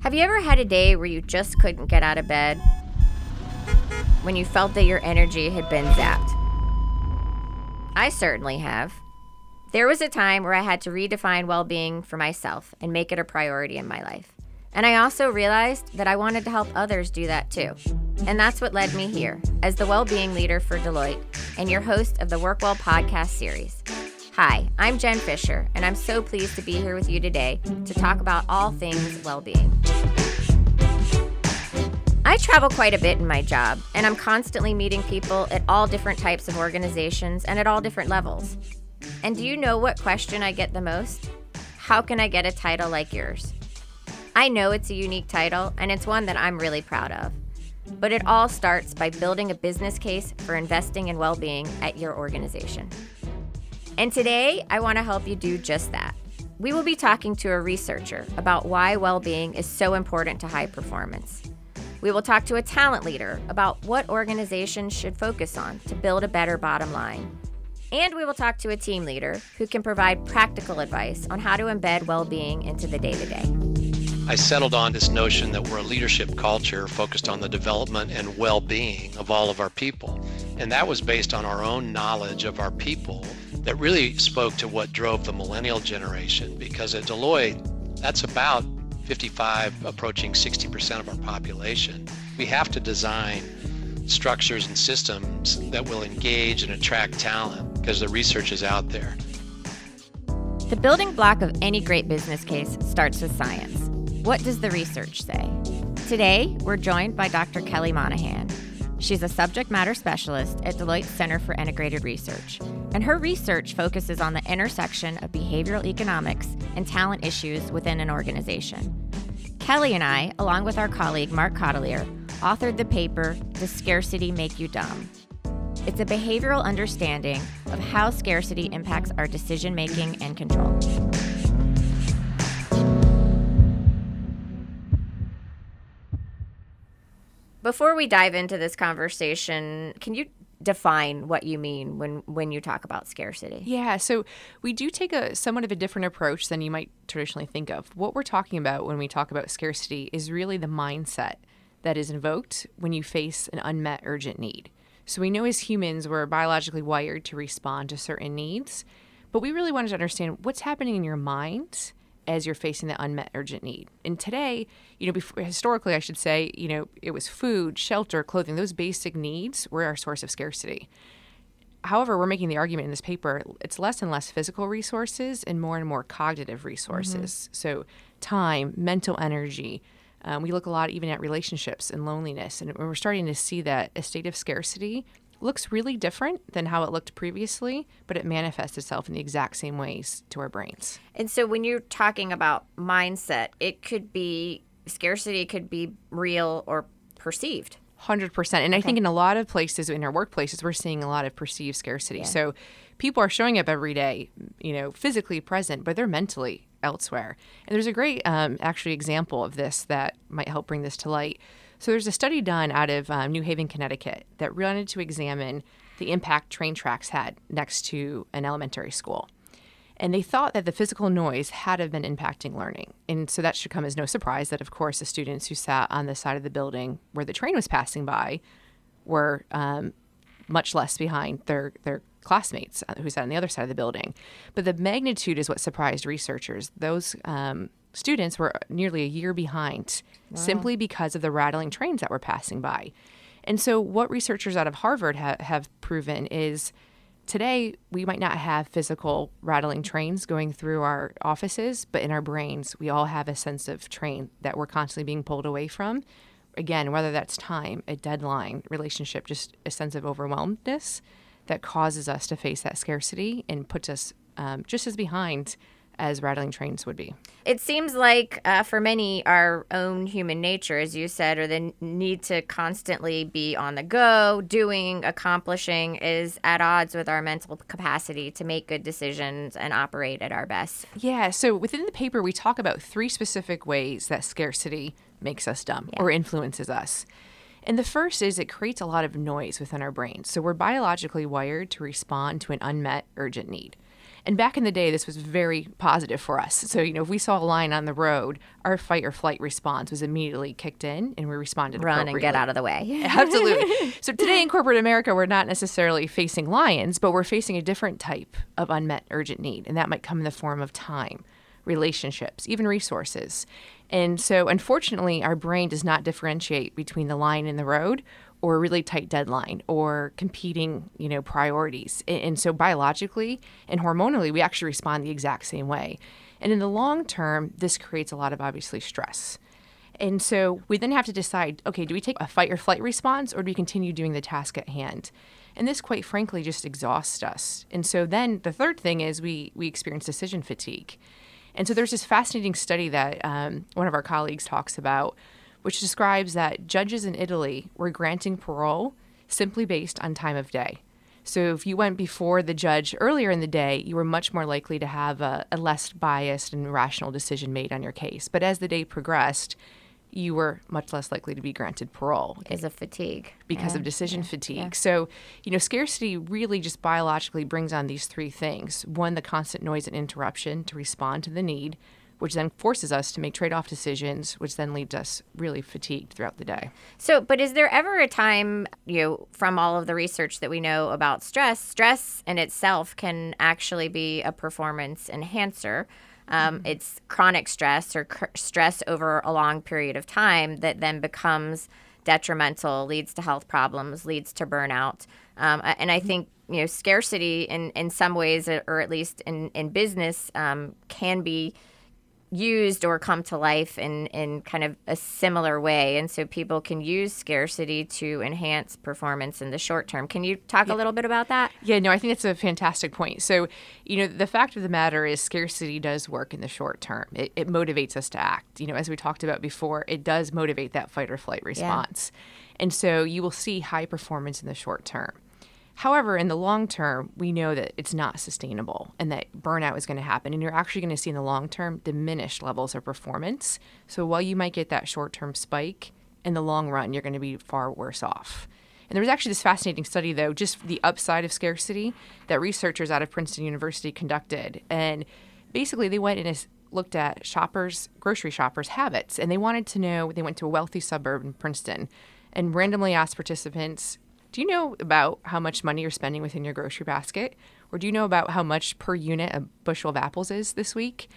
Have you ever had a day where you just couldn't get out of bed? When you felt that your energy had been zapped? I certainly have. There was a time where I had to redefine well being for myself and make it a priority in my life. And I also realized that I wanted to help others do that too. And that's what led me here as the well being leader for Deloitte and your host of the Work Well podcast series. Hi, I'm Jen Fisher, and I'm so pleased to be here with you today to talk about all things well being. I travel quite a bit in my job, and I'm constantly meeting people at all different types of organizations and at all different levels. And do you know what question I get the most? How can I get a title like yours? I know it's a unique title, and it's one that I'm really proud of. But it all starts by building a business case for investing in well being at your organization. And today, I want to help you do just that. We will be talking to a researcher about why well being is so important to high performance. We will talk to a talent leader about what organizations should focus on to build a better bottom line. And we will talk to a team leader who can provide practical advice on how to embed well being into the day to day. I settled on this notion that we're a leadership culture focused on the development and well being of all of our people. And that was based on our own knowledge of our people that really spoke to what drove the millennial generation because at Deloitte, that's about 55 approaching 60% of our population. We have to design structures and systems that will engage and attract talent because the research is out there. The building block of any great business case starts with science. What does the research say? Today, we're joined by Dr. Kelly Monahan. She's a subject matter specialist at Deloitte Center for Integrated Research, and her research focuses on the intersection of behavioral economics and talent issues within an organization. Kelly and I, along with our colleague Mark Cotteleer, authored the paper Does Scarcity Make You Dumb? It's a behavioral understanding of how scarcity impacts our decision making and control. Before we dive into this conversation, can you define what you mean when when you talk about scarcity? Yeah, so we do take a somewhat of a different approach than you might traditionally think of. What we're talking about when we talk about scarcity is really the mindset that is invoked when you face an unmet urgent need. So we know as humans we're biologically wired to respond to certain needs, but we really wanted to understand what's happening in your mind as you're facing the unmet urgent need. And today, you know, before, historically, I should say, you know, it was food, shelter, clothing, those basic needs were our source of scarcity. However, we're making the argument in this paper, it's less and less physical resources and more and more cognitive resources. Mm-hmm. So, time, mental energy. Um, we look a lot even at relationships and loneliness. And we're starting to see that a state of scarcity looks really different than how it looked previously, but it manifests itself in the exact same ways to our brains. And so when you're talking about mindset, it could be scarcity could be real or perceived. 100%. And I think in a lot of places in our workplaces we're seeing a lot of perceived scarcity. Yeah. So people are showing up every day, you know, physically present, but they're mentally elsewhere. And there's a great um, actually example of this that might help bring this to light. So there's a study done out of um, New Haven, Connecticut, that wanted to examine the impact train tracks had next to an elementary school. And they thought that the physical noise had have been impacting learning. And so that should come as no surprise that, of course, the students who sat on the side of the building where the train was passing by were um, much less behind their, their classmates uh, who sat on the other side of the building. But the magnitude is what surprised researchers. Those um, students were nearly a year behind wow. simply because of the rattling trains that were passing by. And so, what researchers out of Harvard ha- have proven is today we might not have physical rattling trains going through our offices, but in our brains, we all have a sense of train that we're constantly being pulled away from. Again, whether that's time, a deadline, relationship, just a sense of overwhelmedness that causes us to face that scarcity and puts us um, just as behind as rattling trains would be. It seems like uh, for many, our own human nature, as you said, or the need to constantly be on the go, doing, accomplishing, is at odds with our mental capacity to make good decisions and operate at our best. Yeah. So within the paper, we talk about three specific ways that scarcity makes us dumb yeah. or influences us. And the first is it creates a lot of noise within our brains. So we're biologically wired to respond to an unmet urgent need. And back in the day, this was very positive for us. So, you know, if we saw a lion on the road, our fight or flight response was immediately kicked in and we responded Run and get out of the way. Absolutely. So, today in corporate America, we're not necessarily facing lions, but we're facing a different type of unmet urgent need. And that might come in the form of time, relationships, even resources. And so, unfortunately, our brain does not differentiate between the lion and the road or a really tight deadline or competing, you know, priorities. And, and so biologically and hormonally, we actually respond the exact same way. And in the long term, this creates a lot of obviously stress. And so we then have to decide okay, do we take a fight or flight response or do we continue doing the task at hand? And this, quite frankly, just exhausts us. And so then the third thing is we, we experience decision fatigue. And so there's this fascinating study that um, one of our colleagues talks about which describes that judges in Italy were granting parole simply based on time of day. So if you went before the judge earlier in the day, you were much more likely to have a, a, less biased and rational decision made on your case. But as the day progressed, you were much less likely to be granted parole because of fatigue because yeah. of decision yeah. fatigue yeah. so you know scarcity really just biologically brings on these three things one the constant noise and interruption to respond to the need which then forces us to make trade off decisions, which then leaves us really fatigued throughout the day. So, but is there ever a time, you know, from all of the research that we know about stress, stress in itself can actually be a performance enhancer? Um, mm-hmm. It's chronic stress or cr- stress over a long period of time that then becomes detrimental, leads to health problems, leads to burnout. Um, and I mm-hmm. think you know scarcity in in some ways, or at least in in business, um, can be used or come to life in, in kind of a similar way. And so people can use scarcity to enhance performance in the short term. Can you talk yeah. a little bit about that? Yeah, no, I think that's a fantastic point. So, you know, the fact of the matter is scarcity does work in the short term. It, it motivates us to act. You know, as we talked about before, it does motivate that fight or flight response. Yeah. And so you will see high performance in the short term. However, in the long term, we know that it's not sustainable and that burnout is going to happen. And you're actually going to see in the long term diminished levels of performance. So while you might get that short term spike, in the long run, you're going to be far worse off. And there was actually this fascinating study, though, just the upside of scarcity that researchers out of Princeton University conducted. And basically, they went and looked at shoppers, grocery shoppers' habits, and they wanted to know. They went to a wealthy suburb in Princeton and randomly asked participants do you know about how much money you're spending within your grocery basket? Or do you know about how much per unit a bushel of apples is this week?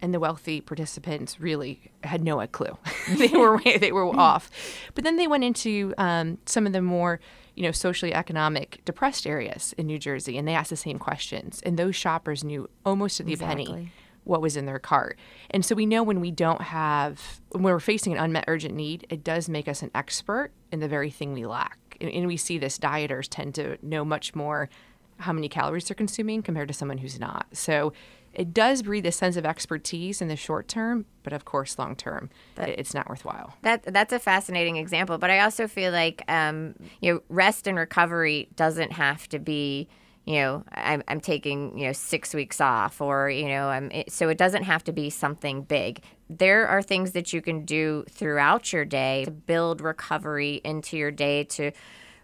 And the wealthy participants really had no clue. they were they were off. But then they went into um, some of the more you know socially economic depressed areas in New Jersey, and they asked the same questions. And those shoppers knew almost to the exactly. penny what was in their cart. And so we know when we don't have, when we're facing an unmet urgent need, it does make us an expert in the very thing we lack and we see this dieters tend to know much more how many calories they're consuming compared to someone who's not. So it does breed a sense of expertise in the short term, but of course, long term, it's not worthwhile. That that's a fascinating example. But I also feel like um, you know, rest and recovery doesn't have to be. You know, I'm, I'm taking you know six weeks off, or you know, I'm so it doesn't have to be something big. There are things that you can do throughout your day to build recovery into your day to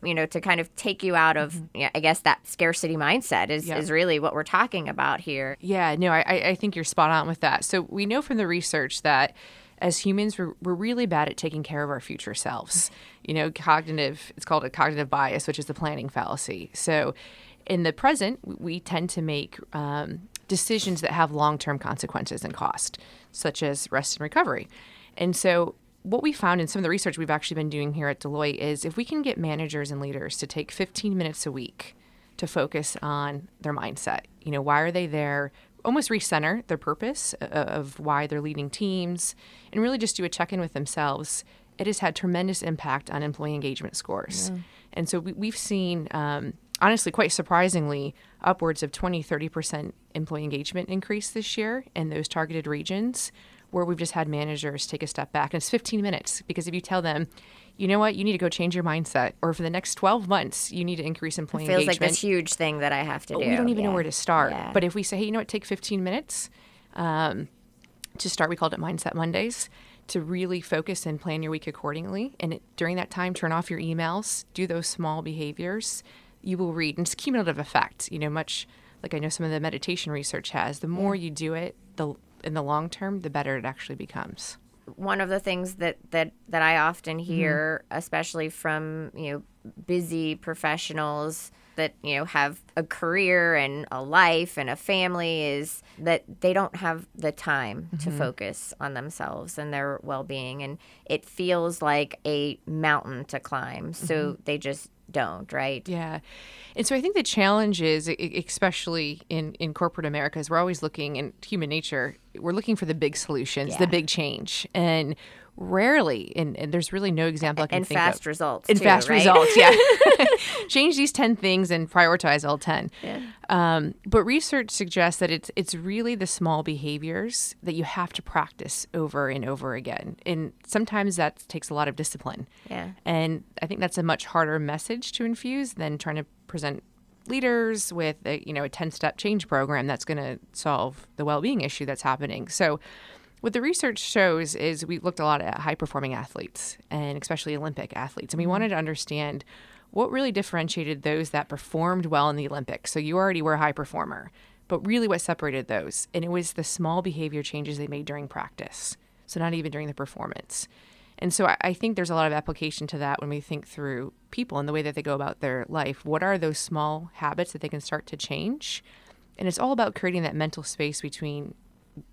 you know to kind of take you out of mm-hmm. i guess that scarcity mindset is, is really what we're talking about here. Yeah no I, I think you're spot on with that. So we know from the research that as humans we're, we're really bad at taking care of our future selves. You know cognitive it's called a cognitive bias which is the planning fallacy. So in the present we tend to make um, decisions that have long-term consequences and cost such as rest and recovery. And so, what we found in some of the research we've actually been doing here at Deloitte is if we can get managers and leaders to take 15 minutes a week to focus on their mindset, you know, why are they there? Almost recenter their purpose of why they're leading teams and really just do a check in with themselves. It has had tremendous impact on employee engagement scores. Yeah. And so we, have seen, um, honestly, quite surprisingly, upwards of 20, 30% employee engagement increase this year in those targeted regions where we've just had managers take a step back. And it's 15 minutes because if you tell them, you know what, you need to go change your mindset, or for the next 12 months, you need to increase employee engagement. it feels engagement. like this huge thing that I have to do. We don't even yeah. know where to start. Yeah. But if we say, hey, you know what, take 15 minutes um, to start, we called it Mindset Mondays to really focus and plan your week accordingly. And it, during that time, turn off your emails, do those small behaviors. You will read, and it's cumulative effect. You know, much like I know some of the meditation research has, the more you do it, the in the long term, the better it actually becomes. One of the things that that that I often mm-hmm. hear, especially from you know busy professionals that you know have a career and a life and a family is that they don't have the time to mm-hmm. focus on themselves and their well-being. And it feels like a mountain to climb. So mm-hmm. they just don't right Yeah. And so I think the challenge is, especially in, in corporate America, is we're always looking in human nature, we're looking for the big solutions, the big change. And rarely, and, and there's really no example I can and think of. And fast results and too, fast right? results, yeah. Change these 10 things and prioritize all 10. Um, but research suggests that it's it's really the small behaviors that you have to practice over and over again. And sometimes that takes a lot of discipline. Yeah. And I think that's a much harder message to infuse than trying to present leaders with a, you know a 10-step change program that's going to solve the well-being issue that's happening. So what the research shows is we looked a lot at high performing athletes and especially Olympic athletes and we mm-hmm. wanted to understand what really differentiated those that performed well in the Olympics. So you already were a high performer, but really what separated those and it was the small behavior changes they made during practice. So not even during the performance. And so I, I think there's a lot of application to that when we think through people and the way that they go about their life. What are those small habits that they can start to change? And it's all about creating that mental space between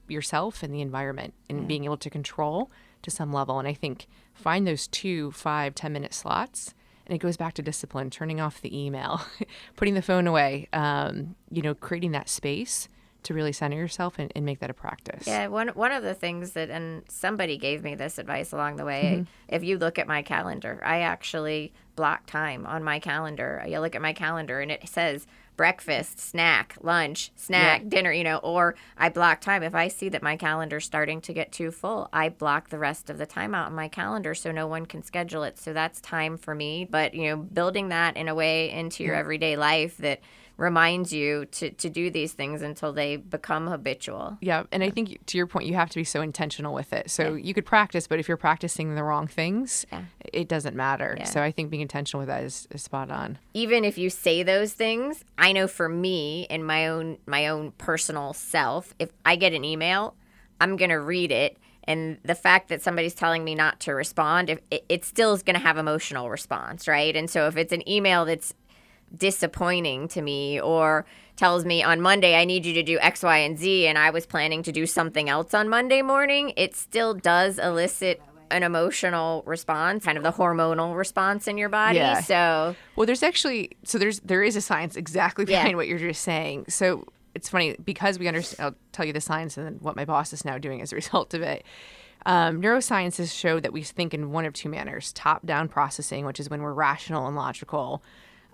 yourself and the environment and being able to control to some level. And I think find those two, five, ten minute slots. And it goes back to discipline, turning off the email, putting the phone away, um, you know, creating that space to really center yourself and, and make that a practice. Yeah, one one of the things that and somebody gave me this advice along the way. Mm-hmm. If you look at my calendar, I actually block time on my calendar. You look at my calendar and it says breakfast, snack, lunch, snack, Yeah. dinner, you know, or I block time. If I see that my calendar's starting to get too full, I block the rest of the time out in my calendar so no one can schedule it. So that's time for me. But, you know, building that in a way into your everyday life that reminds you to, to do these things until they become habitual. Yeah, and I think to your point, you have to be so intentional with it. So you could practice, but if you're practicing the wrong things, Yeah. it doesn't matter. Yeah. So I think being intentional with that is, is spot on. even if you say those things i know for me in my own my own personal self if i get an email i'm going to read it and the fact that somebody's telling me not to respond if it, it still is going to have emotional response right and so if it's an email that's disappointing to me or tells me on Monday I need you to do X, Y, and Z, and I was planning to do something else on Monday morning, it still does elicit an emotional response, kind of the hormonal response in your body. Yeah. So Well, there's actually so there's there is a science exactly Yeah. behind what you're just saying. So it's funny because we understand. I'll tell you the science and then what my boss is now doing as a result of it. Um, neurosciences show that we think in one of two manners: top-down processing, which is when we're rational and logical,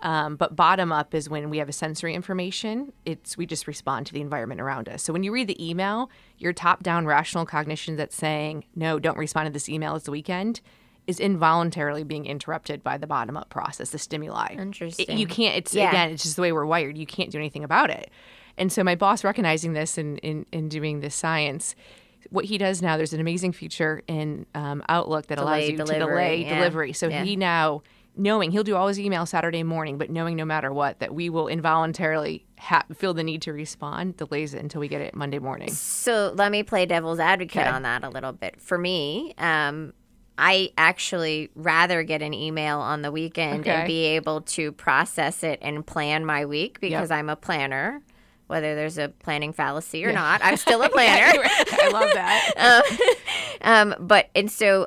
um, but bottom up is when we have a sensory information. It's we just respond to the environment around us. So when you read the email, your top-down rational cognition that's saying no, don't respond to this email. It's the weekend. Is involuntarily being interrupted by the bottom up process, the stimuli. It- Interesting. you can't. It's Yeah. again, it's just the way we're wired. You can't do anything about it. And so my boss recognizing this and in, in, doing this science, what he does now, there's an amazing feature in um, Outlook that allows Delay you to delay yeah. delivery. So Yeah. he now knowing he'll do all his email Saturday morning, but knowing no matter what that we will involuntarily ha- feel the need to respond, delays it until we get it Monday morning. So let me play devil's advocate Okay. on that a little bit. For me, um, I actually rather get an email on the weekend Okay. and be able to process it and plan my week because I'm a planner. Whether there's a planning fallacy or not, I'm still a planner. I love that. um, but and so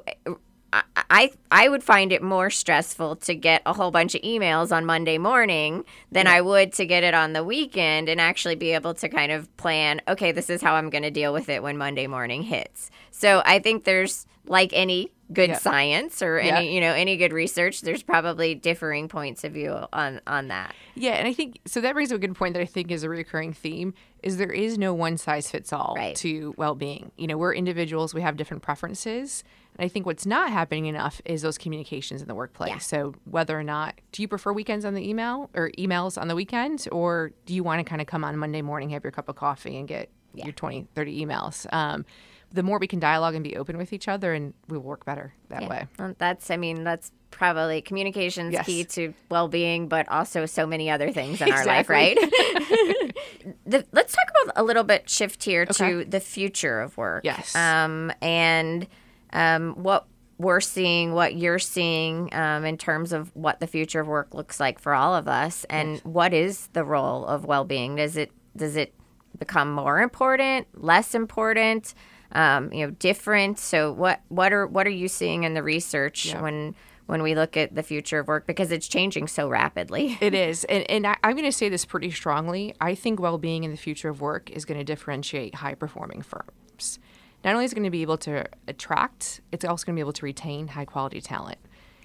I, I I would find it more stressful to get a whole bunch of emails on Monday morning than I would to get it on the weekend and actually be able to kind of plan. Okay, this is how I'm going to deal with it when Monday morning hits. So I think there's like any good Yeah. science or Yeah. any you know any good research. There's probably differing points of view on on that. Yeah, and I think so. That brings up a good point that I think is a recurring theme: is there is no one size fits all Right. to well-being. You know, we're individuals; we have different preferences, and I think what's not happening enough is those communications in the workplace. Yeah. So whether or not do you prefer weekends on the email or emails on the weekend, or do you want to kind of come on Monday morning, have your cup of coffee, and get your 20, 30 emails? Um, the more we can dialogue and be open with each other, and we will work better that way. Well, That's, I mean, that's probably communications Yes. key to well-being but also so many other things in our life right the, let's talk about a little bit shift here to the future of work Yes. um, and um, what we're seeing what you're seeing um, in terms of what the future of work looks like for all of us and what is the role of well-being does it does it become more important less important um, you know different so what what are what are you seeing in the research Yeah. when when we look at the future of work because it's changing so rapidly It is. And, and I, I'm going to say this pretty strongly. I think well being in the future of work is going to differentiate high performing firms. Not only is it going to be able to attract, it's also going to be able to retain high quality talent.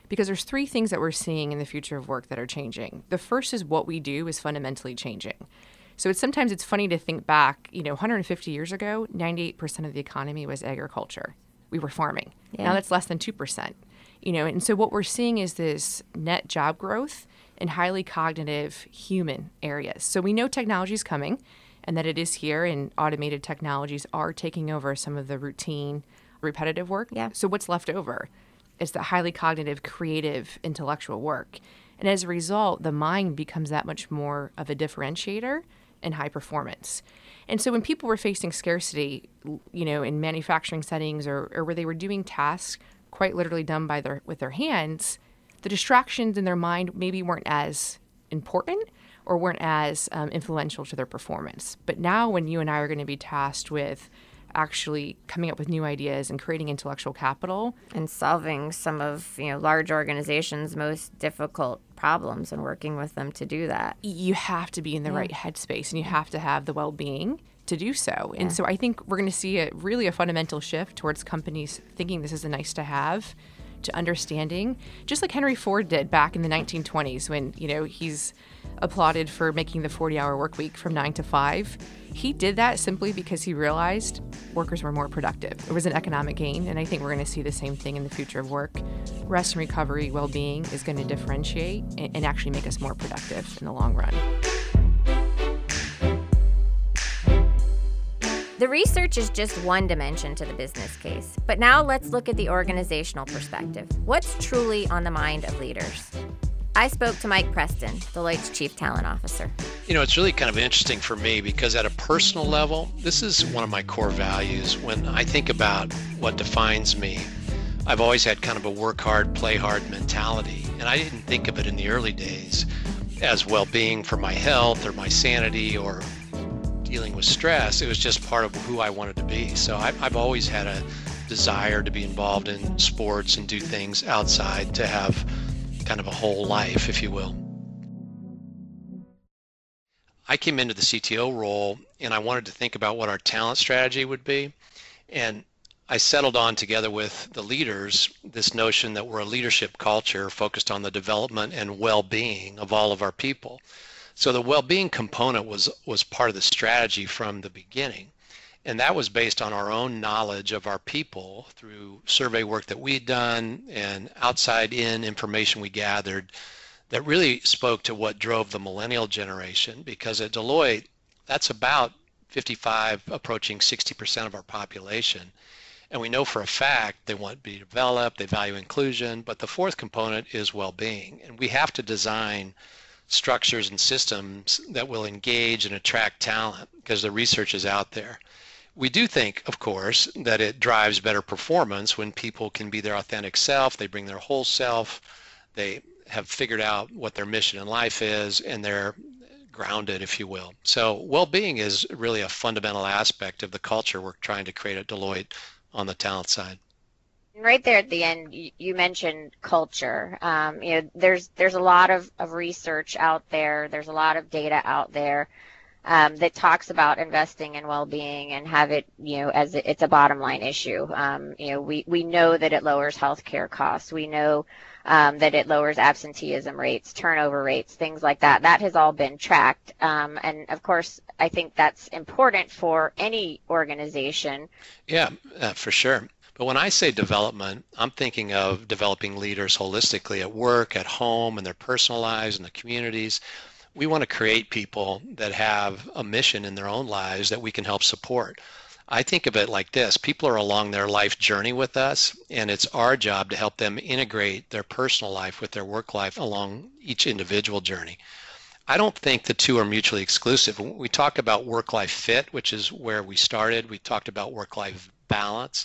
Because there's three things that we're seeing in the future of work that are changing. The first is what we do is fundamentally changing. So it's sometimes it's funny to think back, you know, 150 years ago, 98% of the economy was agriculture. We were farming. Yeah. Now that's less than 2%. You know, and so what we're seeing is this net job growth in highly cognitive human areas. So we know technology is coming and that it is here and automated technologies are taking over some of the routine repetitive work. Yeah. So what's left over is the highly cognitive, creative, intellectual work. And as a result, the mind becomes that much more of a differentiator and high performance. And so when people were facing scarcity, you know, in manufacturing settings or, or where they were doing tasks quite literally done by their with their hands, the distractions in their mind maybe weren't as important or weren't as um, influential to their performance. But now, when you and I are going to be tasked with actually coming up with new ideas and creating intellectual capital, and solving some of you know large organizations most difficult problems and working with them to do that you have to be in the right headspace and you have to have the well-being to do so. And so I think we're going to see a really a fundamental shift towards companies thinking this is a nice to have to understanding just like Henry Ford did back in the 1920s when, you know, he's applauded for making the 40-hour work week from 9 to 5. He did that simply because he realized workers were more productive. It was an economic gain, and I think we're going to see the same thing in the future of work. Rest and recovery, well-being is going to differentiate and actually make us more productive in the long run. The research is just one dimension to the business case, but now let's look at the organizational perspective. What's truly on the mind of leaders? I spoke to Mike Preston, Deloitte's Chief Talent Officer. You know, it's really kind of interesting for me because at a personal level, this is one of my core values. When I think about what defines me, I've always had kind of a work hard, play hard mentality. And I didn't think of it in the early days as well being for my health or my sanity or dealing with stress. It was just part of who I wanted to be. So I've, I've always had a desire to be involved in sports and do things outside to have kind of a whole life, if you will. I came into the CTO role and I wanted to think about what our talent strategy would be. And I settled on together with the leaders this notion that we're a leadership culture focused on the development and well-being of all of our people. So the well-being component was was part of the strategy from the beginning. And that was based on our own knowledge of our people through survey work that we'd done and outside in information we gathered that really spoke to what drove the millennial generation because at Deloitte, that's about 55 approaching 60% of our population. And we know for a fact they want to be developed, they value inclusion, but the fourth component is well-being. And we have to design structures and systems that will engage and attract talent because the research is out there. We do think, of course, that it drives better performance when people can be their authentic self, they bring their whole self, they have figured out what their mission in life is, and they're grounded, if you will. So well-being is really a fundamental aspect of the culture we're trying to create at Deloitte on the talent side. Right there at the end, you, mentioned culture. Um, you know, there's there's a lot of, of research out there. There's a lot of data out there um, that talks about investing in well-being and have it, you know, as it's a bottom line issue. Um, you know, we we know that it lowers healthcare costs. We know um, that it lowers absenteeism rates, turnover rates, things like that. That has all been tracked. Um, and of course, I think that's important for any organization. Yeah, uh, for sure. But when I say development, I'm thinking of developing leaders holistically at work, at home, in their personal lives, in the communities. We want to create people that have a mission in their own lives that we can help support. I think of it like this people are along their life journey with us, and it's our job to help them integrate their personal life with their work life along each individual journey. I don't think the two are mutually exclusive. We talk about work life fit, which is where we started, we talked about work life balance.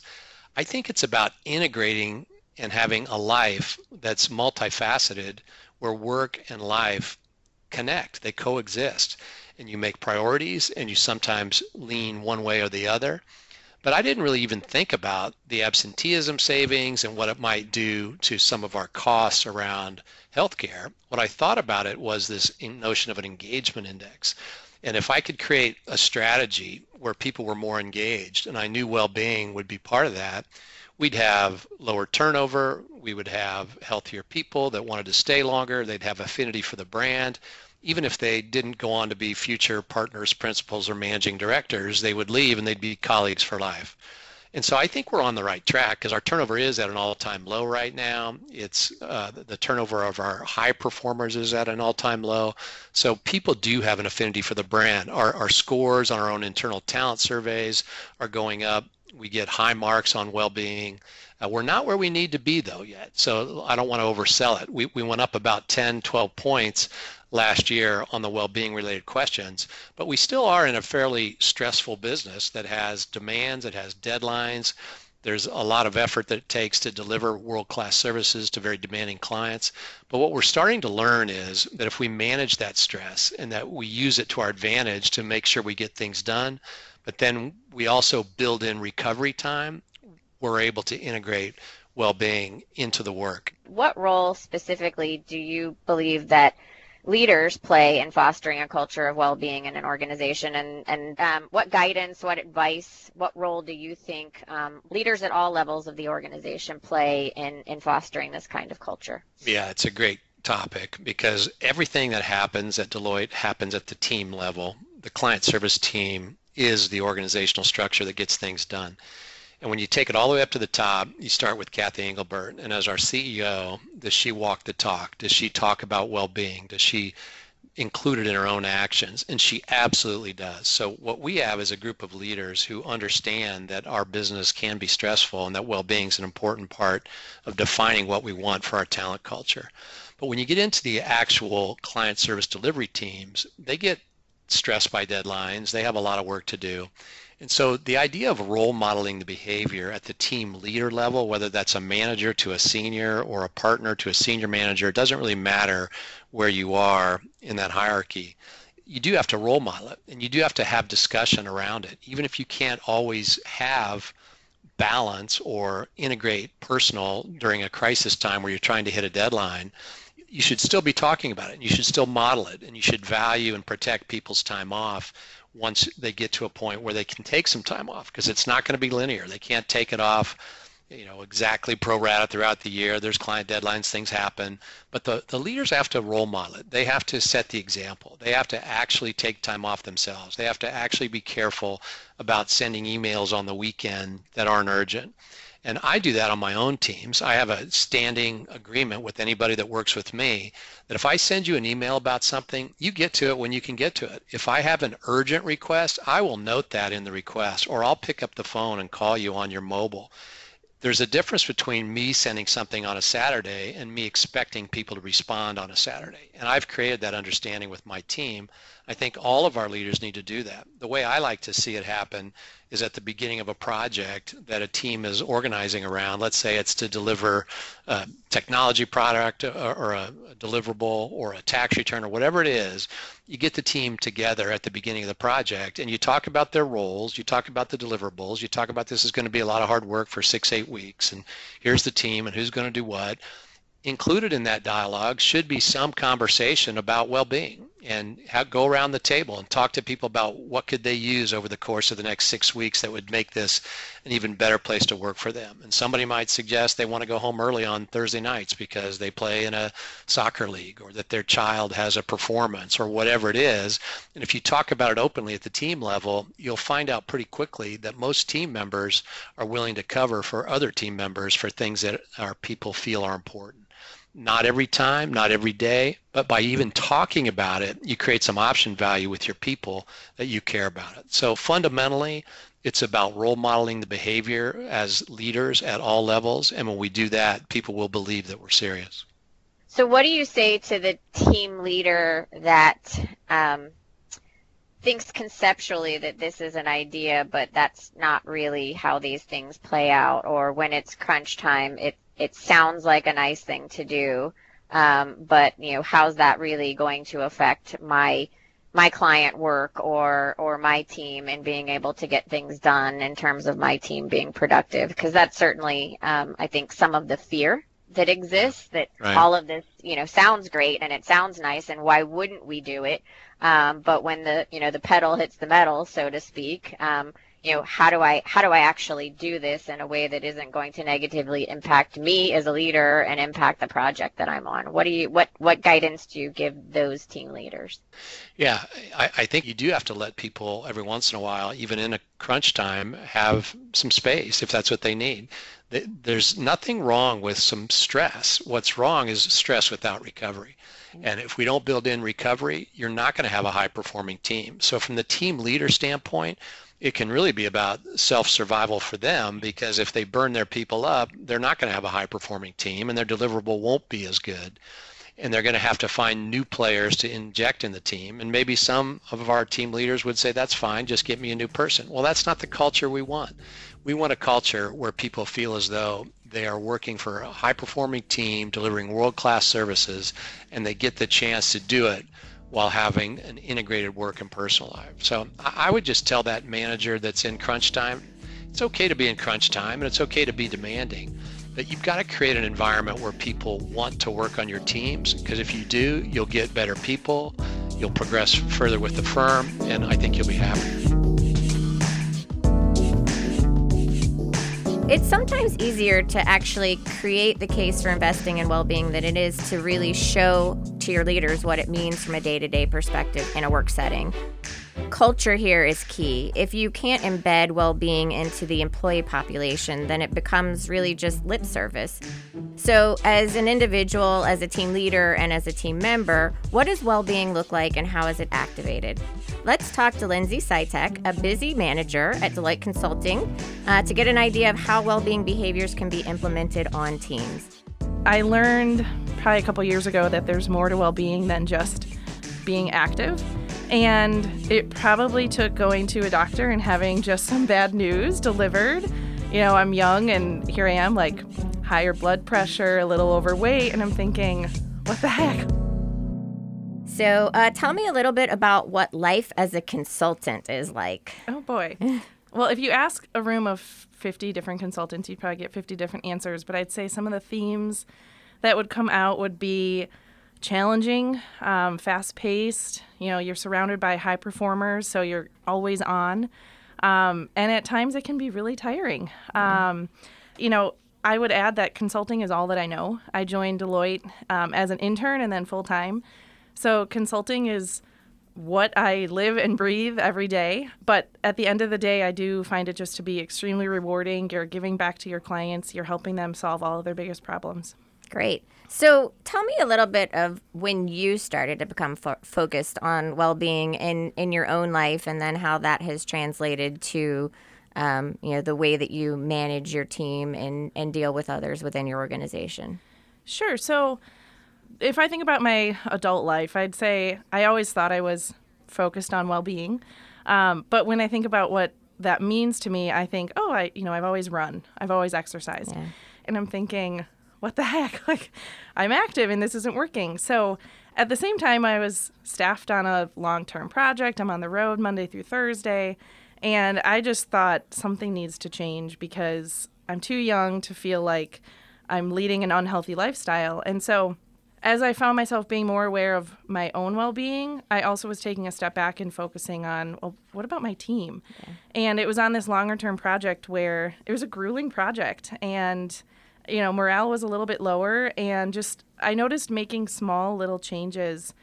I think it's about integrating and having a life that's multifaceted where work and life connect, they coexist. And you make priorities and you sometimes lean one way or the other. But I didn't really even think about the absenteeism savings and what it might do to some of our costs around healthcare. What I thought about it was this notion of an engagement index. And if I could create a strategy where people were more engaged, and I knew well-being would be part of that, we'd have lower turnover, we would have healthier people that wanted to stay longer, they'd have affinity for the brand. Even if they didn't go on to be future partners, principals, or managing directors, they would leave and they'd be colleagues for life. And so I think we're on the right track because our turnover is at an all-time low right now. It's uh, the turnover of our high performers is at an all-time low. So people do have an affinity for the brand. Our, our scores on our own internal talent surveys are going up. We get high marks on well-being. Uh, we're not where we need to be though yet. So I don't want to oversell it. We, we went up about 10, 12 points last year on the well-being related questions, but we still are in a fairly stressful business that has demands, it has deadlines. There's a lot of effort that it takes to deliver world-class services to very demanding clients. But what we're starting to learn is that if we manage that stress and that we use it to our advantage to make sure we get things done, but then we also build in recovery time, we're able to integrate well-being into the work. What role specifically do you believe that leaders play in fostering a culture of well-being in an organization? And, and um, what guidance what advice what role do you think um, leaders at all levels of the organization play in, in fostering this kind of culture? Yeah it's a great topic because everything that happens at deloitte happens at the team level. The client service team is the organizational structure that gets things done and when you take it all the way up to the top, you start with Cathy Engelbert. And as our CEO, does she walk the talk? Does she talk about well-being? Does she include it in her own actions? And she absolutely does. So what we have is a group of leaders who understand that our business can be stressful and that well-being is an important part of defining what we want for our talent culture. But when you get into the actual client service delivery teams, they get stressed by deadlines. They have a lot of work to do. And so the idea of role modeling the behavior at the team leader level, whether that's a manager to a senior or a partner to a senior manager, it doesn't really matter where you are in that hierarchy. You do have to role model it and you do have to have discussion around it. Even if you can't always have balance or integrate personal during a crisis time where you're trying to hit a deadline, you should still be talking about it. And you should still model it and you should value and protect people's time off once they get to a point where they can take some time off because it's not going to be linear. They can't take it off you know exactly pro rata throughout the year. There's client deadlines things happen. But the, the leaders have to role model it. They have to set the example. They have to actually take time off themselves. They have to actually be careful about sending emails on the weekend that aren't urgent and I do that on my own teams. I have a standing agreement with anybody that works with me that if I send you an email about something, you get to it when you can get to it. If I have an urgent request, I will note that in the request or I'll pick up the phone and call you on your mobile. There's a difference between me sending something on a Saturday and me expecting people to respond on a Saturday. And I've created that understanding with my team I think all of our leaders need to do that. The way I like to see it happen is at the beginning of a project that a team is organizing around. Let's say it's to deliver a technology product uh, or, a deliverable or a tax return or whatever it is. You get the team together at the beginning of the project and you talk about their roles, you talk about the deliverables, you talk about this is going to be a lot of hard work for six, eight weeks, and here's the team and who's going to do what included in that dialogue should be some conversation about well-being and have, go around the table and talk to people about what could they use over the course of the next six weeks that would make this an even better place to work for them. And somebody might suggest they want to go home early on Thursday nights because they play in a soccer league or that their child has a performance or whatever it is. And if you talk about it openly at the team level, you'll find out pretty quickly that most team members are willing to cover for other team members for things that our people feel are important. Not every time, not every day, but by even talking about it, you create some option value with your people that you care about it. So fundamentally, it's about role modeling the behavior as leaders at all levels. And when we do that, people will believe that we're serious. So, what do you say to the team leader that um, thinks conceptually that this is an idea, but that's not really how these things play out? Or when it's crunch time, it, it sounds like a nice thing to do, um, but you know, how's that really going to affect my my client work or or my team and being able to get things done in terms of my team being productive because that's certainly um, I think some of the fear that exists that right. all of this you know sounds great and it sounds nice and why wouldn't we do it um, but when the you know the pedal hits the metal so to speak um, you know how do i how do i actually do this in a way that isn't going to negatively impact me as a leader and impact the project that i'm on? What do you what what guidance do you give those team leaders? Yeah i, I think you do have to let people every once in a while even in a crunch time have some space if that's what they need. There's nothing wrong with some stress. What's wrong is stress without recovery. Mm-hmm. And if we don't build in recovery, you're not going to have a high performing team. So, from the team leader standpoint, it can really be about self-survival for them because if they burn their people up, they're not going to have a high-performing team and their deliverable won't be as good. And they're going to have to find new players to inject in the team. And maybe some of our team leaders would say, that's fine, just get me a new person. Well, that's not the culture we want. We want a culture where people feel as though they are working for a high performing team delivering world class services and they get the chance to do it while having an integrated work and personal life. So I would just tell that manager that's in crunch time, it's okay to be in crunch time and it's okay to be demanding, but you've got to create an environment where people want to work on your teams because if you do, you'll get better people, you'll progress further with the firm, and I think you'll be happier. It's sometimes easier to actually create the case for investing in well being than it is to really show to your leaders what it means from a day to day perspective in a work setting. Culture here is key. If you can't embed well being into the employee population, then it becomes really just lip service. So, as an individual, as a team leader, and as a team member, what does well being look like and how is it activated? Let's talk to Lindsey Sitek, a busy manager at Deloitte Consulting, uh, to get an idea of how well being behaviors can be implemented on teams. I learned probably a couple years ago that there's more to well being than just being active. And it probably took going to a doctor and having just some bad news delivered. You know, I'm young and here I am, like higher blood pressure, a little overweight, and I'm thinking, what the heck? So, uh, tell me a little bit about what life as a consultant is like. Oh, boy. well, if you ask a room of 50 different consultants, you'd probably get 50 different answers. But I'd say some of the themes that would come out would be challenging, um, fast paced. You know, you're surrounded by high performers, so you're always on. Um, and at times it can be really tiring. Um, you know, I would add that consulting is all that I know. I joined Deloitte um, as an intern and then full time. So consulting is what I live and breathe every day. But at the end of the day, I do find it just to be extremely rewarding. You're giving back to your clients, you're helping them solve all of their biggest problems. Great. So tell me a little bit of when you started to become fo- focused on well-being in in your own life, and then how that has translated to, um, you know, the way that you manage your team and and deal with others within your organization. Sure. So, if I think about my adult life, I'd say I always thought I was focused on well-being, um, but when I think about what that means to me, I think, oh, I you know, I've always run, I've always exercised, yeah. and I'm thinking what the heck? Like, I'm active and this isn't working. So, at the same time, I was staffed on a long term project. I'm on the road Monday through Thursday. And I just thought something needs to change because I'm too young to feel like I'm leading an unhealthy lifestyle. And so, as I found myself being more aware of my own well being, I also was taking a step back and focusing on, well, what about my team? Yeah. And it was on this longer term project where it was a grueling project. And you know, morale was a little bit lower. And just, I noticed making small little changes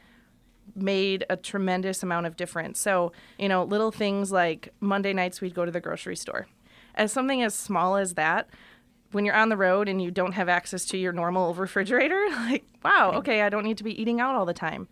made a tremendous amount of difference. So, you know, little things like Monday nights we'd go to the grocery store. As something as small as that when you're on the road and you don't have access to your normal refrigerator, like, wow, okay, I don't need to be eating out all the time.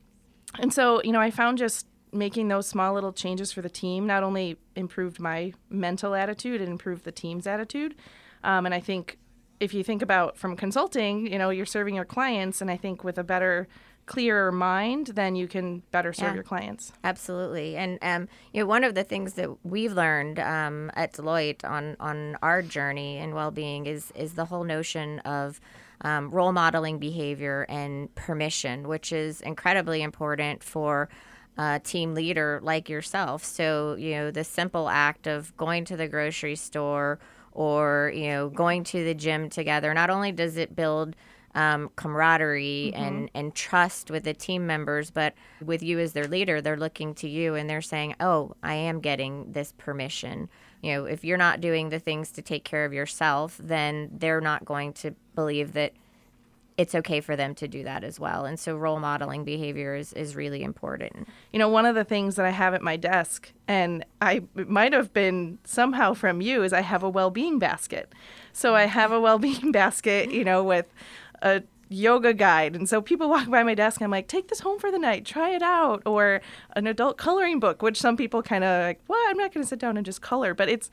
And so, you know, I found just making those small little changes for the team not only improved my mental attitude, it improved the team's attitude. Um, and I think if you think about from consulting, you know, you're serving your clients, and I think with a better clearer mind, then you can better serve Yeah. your clients. Absolutely, and um, you know, one of the things that we've learned um, at Deloitte on on our journey in well-being is is the whole notion of um, role modeling behavior and permission, which is incredibly important for a team leader like yourself. So you know, the simple act of going to the grocery store or you know going to the gym together not only does it build um, camaraderie and, and trust with the team members, but with you as their leader, they're looking to you and they're saying, "Oh, I am getting this permission." You know, if you're not doing the things to take care of yourself, then they're not going to believe that it's okay for them to do that as well. And so, role modeling behavior is, is really important. You know, one of the things that I have at my desk, and I might have been somehow from you, is I have a well-being basket. So I have a well-being basket, you know, with a yoga guide. And so people walk by my desk, and I'm like, take this home for the night, try it out. Or an adult coloring book, which some people kind of like, well, I'm not going to sit down and just color. But it's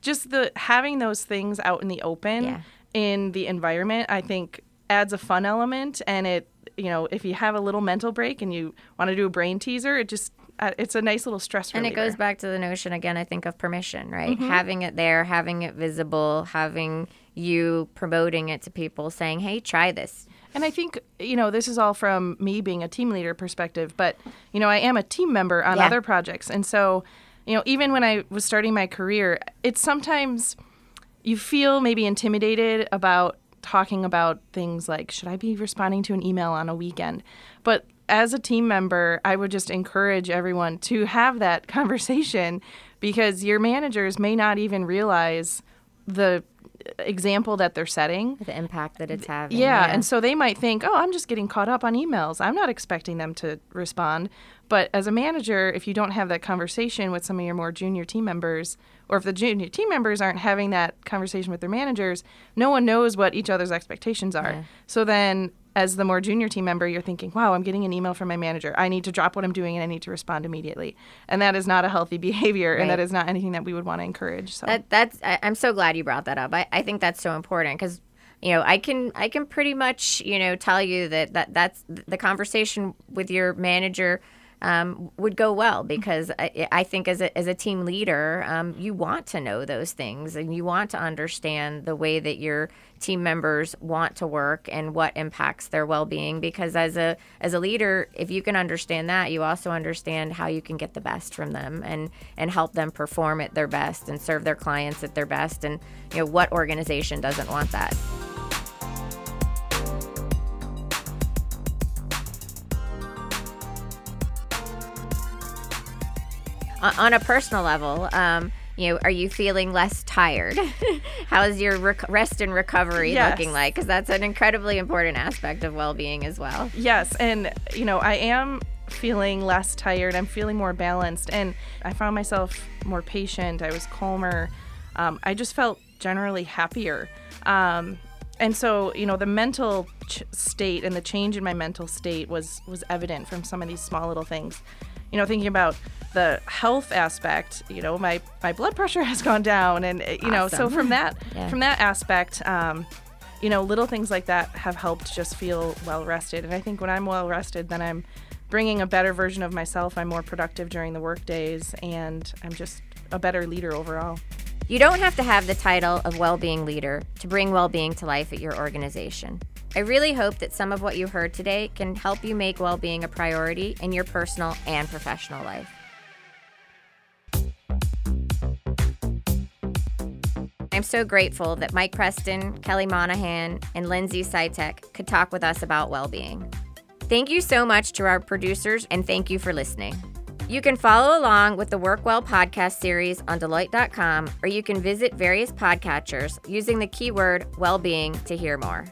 just the having those things out in the open Yeah. in the environment, I think adds a fun element. And it, you know, if you have a little mental break and you want to do a brain teaser, it just, uh, it's a nice little stress And it goes back to the notion again, I think, of permission, right? Having it there, having it visible, having you promoting it to people, saying, hey, try this. And I think, you know, this is all from me being a team leader perspective, but, you know, I am a team member on Yeah. other projects. And so, you know, even when I was starting my career, it's sometimes you feel maybe intimidated about talking about things like, should I be responding to an email on a weekend? But as a team member, I would just encourage everyone to have that conversation because your managers may not even realize the example that they're setting. The impact that it's having. Yeah, and so they might think, "Oh, I'm just getting caught up on emails. I'm not expecting them to respond." But as a manager, if you don't have that conversation with some of your more junior team members, or if the junior team members aren't having that conversation with their managers, no one knows what each other's expectations are. Yeah. So then as the more junior team member, you're thinking, "Wow, I'm getting an email from my manager. I need to drop what I'm doing and I need to respond immediately." And that is not a healthy behavior and that is not anything that we would want to encourage. So that that's I, i'm so glad you brought that up i, I think that's so important because you know i can i can pretty much you know tell you that, that that's the conversation with your manager um, would go well because I, I think as a, as a team leader um, you want to know those things and you want to understand the way that your team members want to work and what impacts their well-being because as a as a leader if you can understand that you also understand how you can get the best from them and and help them perform at their best and serve their clients at their best and you know what organization doesn't want that on a personal level, um, you know, are you feeling less tired? How's your rec- rest and recovery Yes. looking like? Because that's an incredibly important aspect of well-being as well. Yes, and you know, I am feeling less tired. I'm feeling more balanced, and I found myself more patient. I was calmer. Um, I just felt generally happier. Um, and so, you know, the mental ch- state and the change in my mental state was was evident from some of these small little things. You know, thinking about the health aspect. You know, my my blood pressure has gone down, and uh, you know, so from that Yeah. from that aspect. Um, you know, little things like that have helped just feel well rested. And I think when I'm well rested, then I'm bringing a better version of myself. I'm more productive during the work days, and I'm just a better leader overall. You don't have to have the title of well-being leader to bring well-being to life at your organization. I really hope that some of what you heard today can help you make well-being a priority in your personal and professional life. So grateful that Mike Preston, Kelly Monahan, and Lindsey Sitek could talk with us about well being. Thank you so much to our producers, and thank you for listening. You can follow along with the Work Well podcast series on Deloitte.com, or you can visit various podcatchers using the keyword well-being to hear more.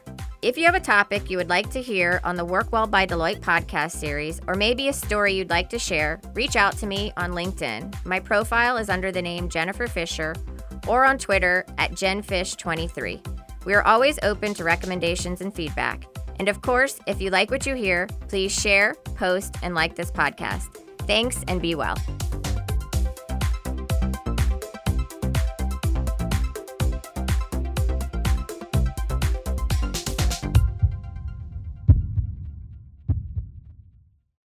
If you have a topic you would like to hear on the Work Well by Deloitte podcast series, or maybe a story you'd like to share, reach out to me on LinkedIn. My profile is under the name Jennifer Fisher, or on Twitter at JenFish23. We are always open to recommendations and feedback. And of course, if you like what you hear, please share, post, and like this podcast. Thanks and be well.